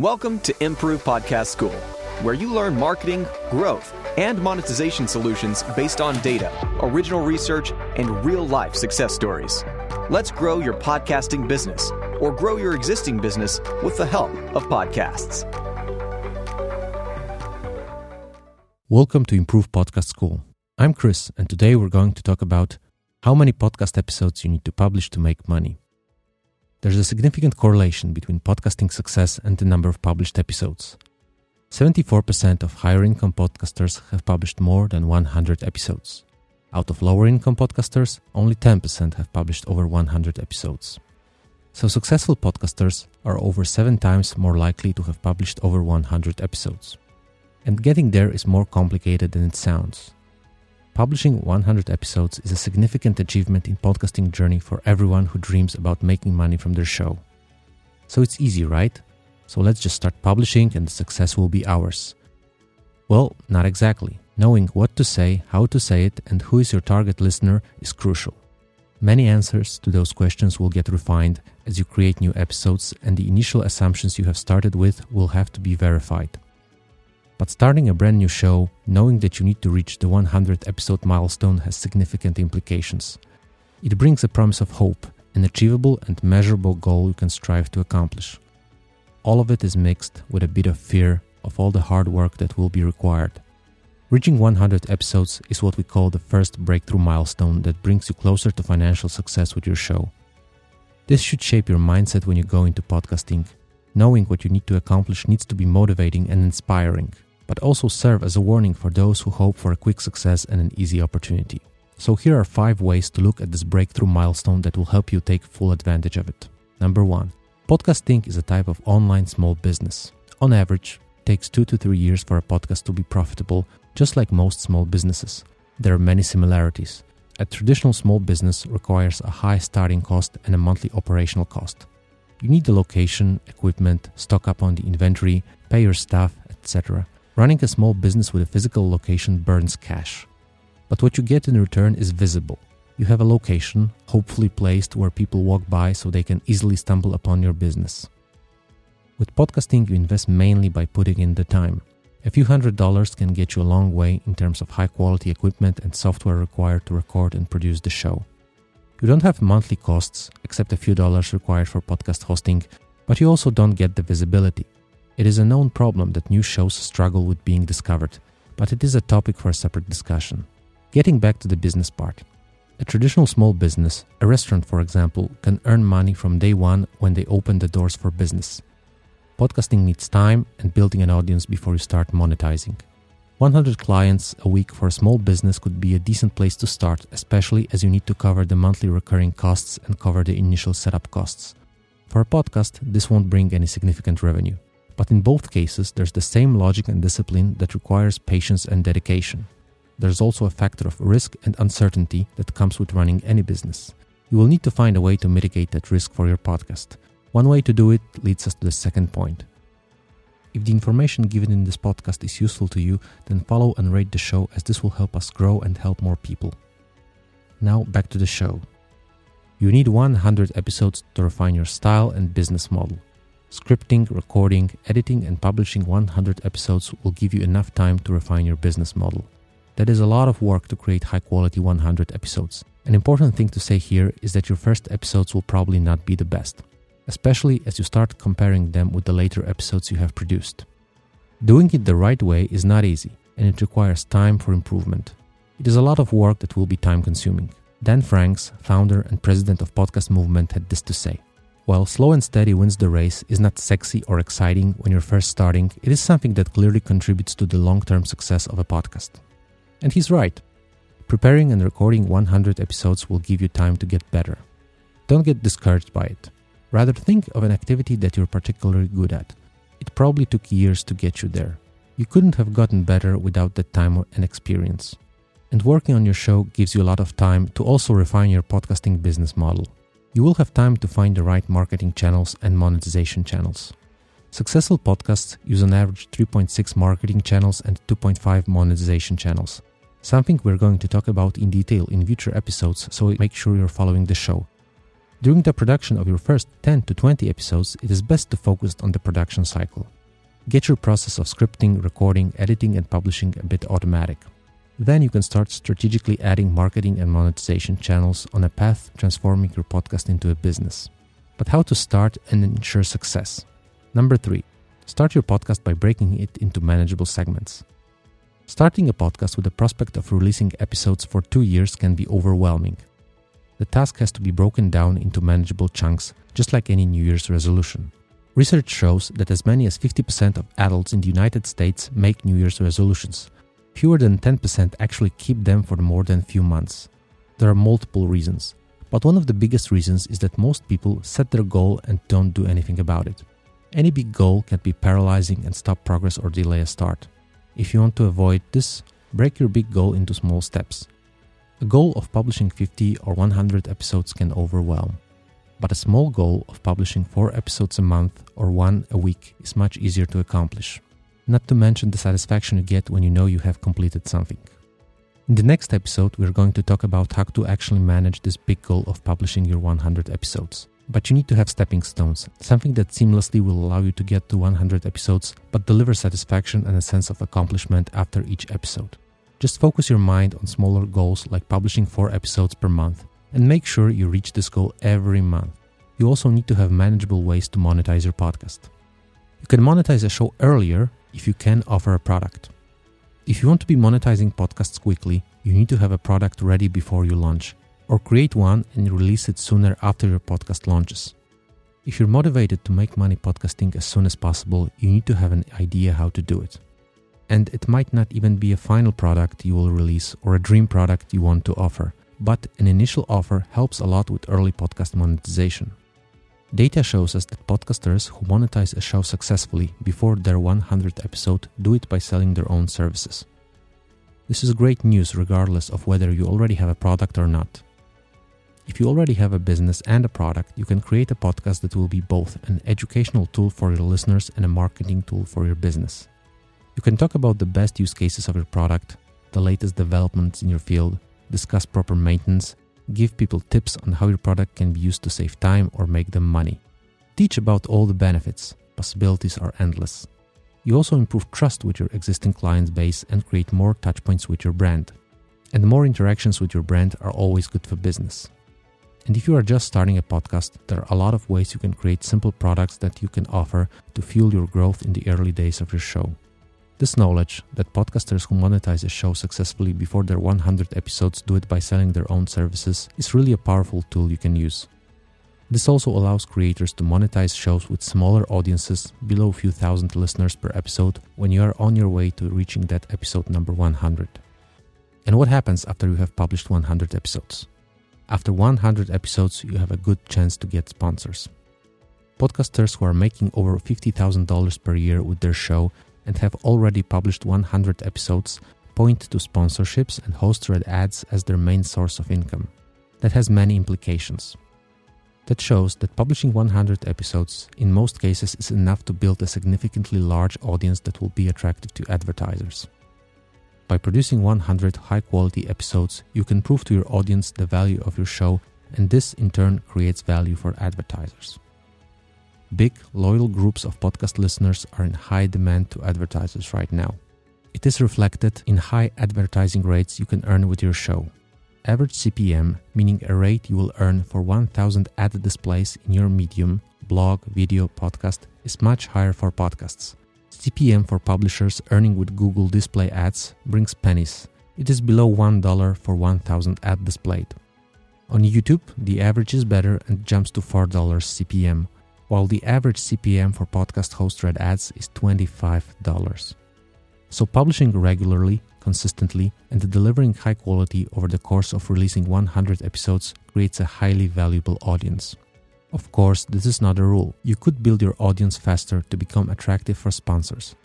Welcome to Improve Podcast School, where you learn marketing, growth, and monetization solutions based on data, original research, and real life success stories. Let's grow your podcasting business or grow your existing business with the help of podcasts. Welcome to Improve Podcast School. I'm Chris, and today we're going to talk about how many podcast episodes you need to publish to make money. There's a significant correlation between podcasting success and the number of published episodes. 74% of higher income podcasters have published more than 100 episodes. Out of lower income podcasters, only 10% have published over 100 episodes. So, successful podcasters are over 7 times more likely to have published over 100 episodes. And getting there is more complicated than it sounds. Publishing 100 episodes is a significant achievement in podcasting journey for everyone who dreams about making money from their show. So it's easy, right? So let's just start publishing and the success will be ours. Well, not exactly. Knowing what to say, how to say it, and who is your target listener is crucial. Many answers to those questions will get refined as you create new episodes, and the initial assumptions you have started with will have to be verified. But starting a brand new show, knowing that you need to reach the 100 episode milestone has significant implications. It brings a promise of hope, an achievable and measurable goal you can strive to accomplish. All of it is mixed with a bit of fear of all the hard work that will be required. Reaching 100 episodes is what we call the first breakthrough milestone that brings you closer to financial success with your show. This should shape your mindset when you go into podcasting. Knowing what you need to accomplish needs to be motivating and inspiring but also serve as a warning for those who hope for a quick success and an easy opportunity. So, here are five ways to look at this breakthrough milestone that will help you take full advantage of it. Number one, podcasting is a type of online small business. On average, it takes two to three years for a podcast to be profitable, just like most small businesses. There are many similarities. A traditional small business requires a high starting cost and a monthly operational cost. You need the location, equipment, stock up on the inventory, pay your staff, etc. Running a small business with a physical location burns cash. But what you get in return is visible. You have a location, hopefully placed where people walk by so they can easily stumble upon your business. With podcasting, you invest mainly by putting in the time. A few hundred dollars can get you a long way in terms of high quality equipment and software required to record and produce the show. You don't have monthly costs, except a few dollars required for podcast hosting, but you also don't get the visibility. It is a known problem that new shows struggle with being discovered, but it is a topic for a separate discussion. Getting back to the business part. A traditional small business, a restaurant for example, can earn money from day one when they open the doors for business. Podcasting needs time and building an audience before you start monetizing. 100 clients a week for a small business could be a decent place to start, especially as you need to cover the monthly recurring costs and cover the initial setup costs. For a podcast, this won't bring any significant revenue. But in both cases, there's the same logic and discipline that requires patience and dedication. There's also a factor of risk and uncertainty that comes with running any business. You will need to find a way to mitigate that risk for your podcast. One way to do it leads us to the second point. If the information given in this podcast is useful to you, then follow and rate the show as this will help us grow and help more people. Now back to the show. You need 100 episodes to refine your style and business model. Scripting, recording, editing, and publishing 100 episodes will give you enough time to refine your business model. That is a lot of work to create high quality 100 episodes. An important thing to say here is that your first episodes will probably not be the best, especially as you start comparing them with the later episodes you have produced. Doing it the right way is not easy, and it requires time for improvement. It is a lot of work that will be time consuming. Dan Franks, founder and president of Podcast Movement, had this to say. While slow and steady wins the race is not sexy or exciting when you're first starting, it is something that clearly contributes to the long term success of a podcast. And he's right. Preparing and recording 100 episodes will give you time to get better. Don't get discouraged by it. Rather, think of an activity that you're particularly good at. It probably took years to get you there. You couldn't have gotten better without that time and experience. And working on your show gives you a lot of time to also refine your podcasting business model you will have time to find the right marketing channels and monetization channels. Successful podcasts use on average 3.6 marketing channels and 2.5 monetization channels, something we're going to talk about in detail in future episodes, so make sure you're following the show. During the production of your first 10 to 20 episodes, it is best to focus on the production cycle. Get your process of scripting, recording, editing, and publishing a bit automatic. Then you can start strategically adding marketing and monetization channels on a path transforming your podcast into a business. But how to start and ensure success? Number three, start your podcast by breaking it into manageable segments. Starting a podcast with the prospect of releasing episodes for two years can be overwhelming. The task has to be broken down into manageable chunks, just like any New Year's resolution. Research shows that as many as 50% of adults in the United States make New Year's resolutions. Fewer than 10% actually keep them for more than a few months. There are multiple reasons, but one of the biggest reasons is that most people set their goal and don't do anything about it. Any big goal can be paralyzing and stop progress or delay a start. If you want to avoid this, break your big goal into small steps. A goal of publishing 50 or 100 episodes can overwhelm, but a small goal of publishing 4 episodes a month or 1 a week is much easier to accomplish. Not to mention the satisfaction you get when you know you have completed something. In the next episode, we're going to talk about how to actually manage this big goal of publishing your 100 episodes. But you need to have stepping stones, something that seamlessly will allow you to get to 100 episodes but deliver satisfaction and a sense of accomplishment after each episode. Just focus your mind on smaller goals like publishing 4 episodes per month and make sure you reach this goal every month. You also need to have manageable ways to monetize your podcast. You can monetize a show earlier if you can offer a product. If you want to be monetizing podcasts quickly, you need to have a product ready before you launch, or create one and release it sooner after your podcast launches. If you're motivated to make money podcasting as soon as possible, you need to have an idea how to do it and it might not even be a final product you will release or a dream product you want to offer, but an initial offer helps a lot with early podcast monetization. Data shows us that podcasters who monetize a show successfully before their 100th episode do it by selling their own services. This is great news regardless of whether you already have a product or not. If you already have a business and a product, you can create a podcast that will be both an educational tool for your listeners and a marketing tool for your business. You can talk about the best use cases of your product, the latest developments in your field, discuss proper maintenance, give people tips on how your product can be used to save time or make them money. Teach about all the benefits. Possibilities are endless. You also improve trust with your existing client base and create more touchpoints with your brand. And more interactions with your brand are always good for business. And if you are just starting a podcast, there are a lot of ways you can create simple products that you can offer to fuel your growth in the early days of your show. This knowledge that podcasters who monetize a show successfully before their 100 episodes do it by selling their own services is really a powerful tool you can use. This also allows creators to monetize shows with smaller audiences below a few thousand listeners per episode when you are on your way to reaching that episode number 100. And what happens after you have published 100 episodes? After 100 episodes, you have a good chance to get sponsors. Podcasters who are making over $50,000 per year with their show and have already published 100 episodes point to sponsorships and host read ads as their main source of income. That has many implications. That shows that publishing 100 episodes in most cases is enough to build a significantly large audience that will be attractive to advertisers. By producing 100 high quality episodes, you can prove to your audience the value of your show, and this in turn creates value for advertisers. Big, loyal groups of podcast listeners are in high demand to advertisers right now. It is reflected in high advertising rates you can earn with your show. Average CPM, meaning a rate you will earn for 1000 ad displays in your medium, blog, video, podcast, is much higher for podcasts. CPM for publishers earning with Google display ads brings pennies. It is below $1 for 1000 ad displayed. On YouTube, the average is better and jumps to $4 CPM while the average CPM for podcast host read ads is $25. So, publishing regularly, consistently, and delivering high quality over the course of releasing 100 episodes creates a highly valuable audience. Of course, this is not a rule. You could build your audience faster to become attractive for sponsors.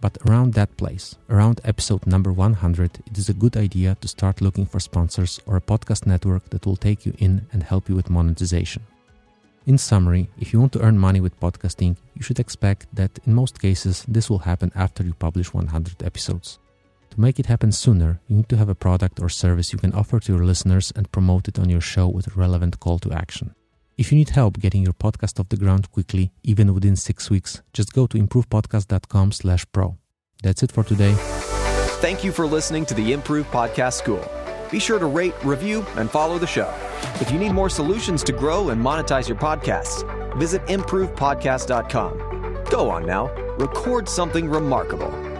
But around that place, around episode number 100, it is a good idea to start looking for sponsors or a podcast network that will take you in and help you with monetization. In summary, if you want to earn money with podcasting, you should expect that in most cases this will happen after you publish 100 episodes. To make it happen sooner, you need to have a product or service you can offer to your listeners and promote it on your show with relevant call to action. If you need help getting your podcast off the ground quickly, even within 6 weeks, just go to improvepodcast.com/pro. That's it for today. Thank you for listening to the Improve Podcast School. Be sure to rate, review, and follow the show. If you need more solutions to grow and monetize your podcasts, visit improvepodcast.com. Go on now, record something remarkable.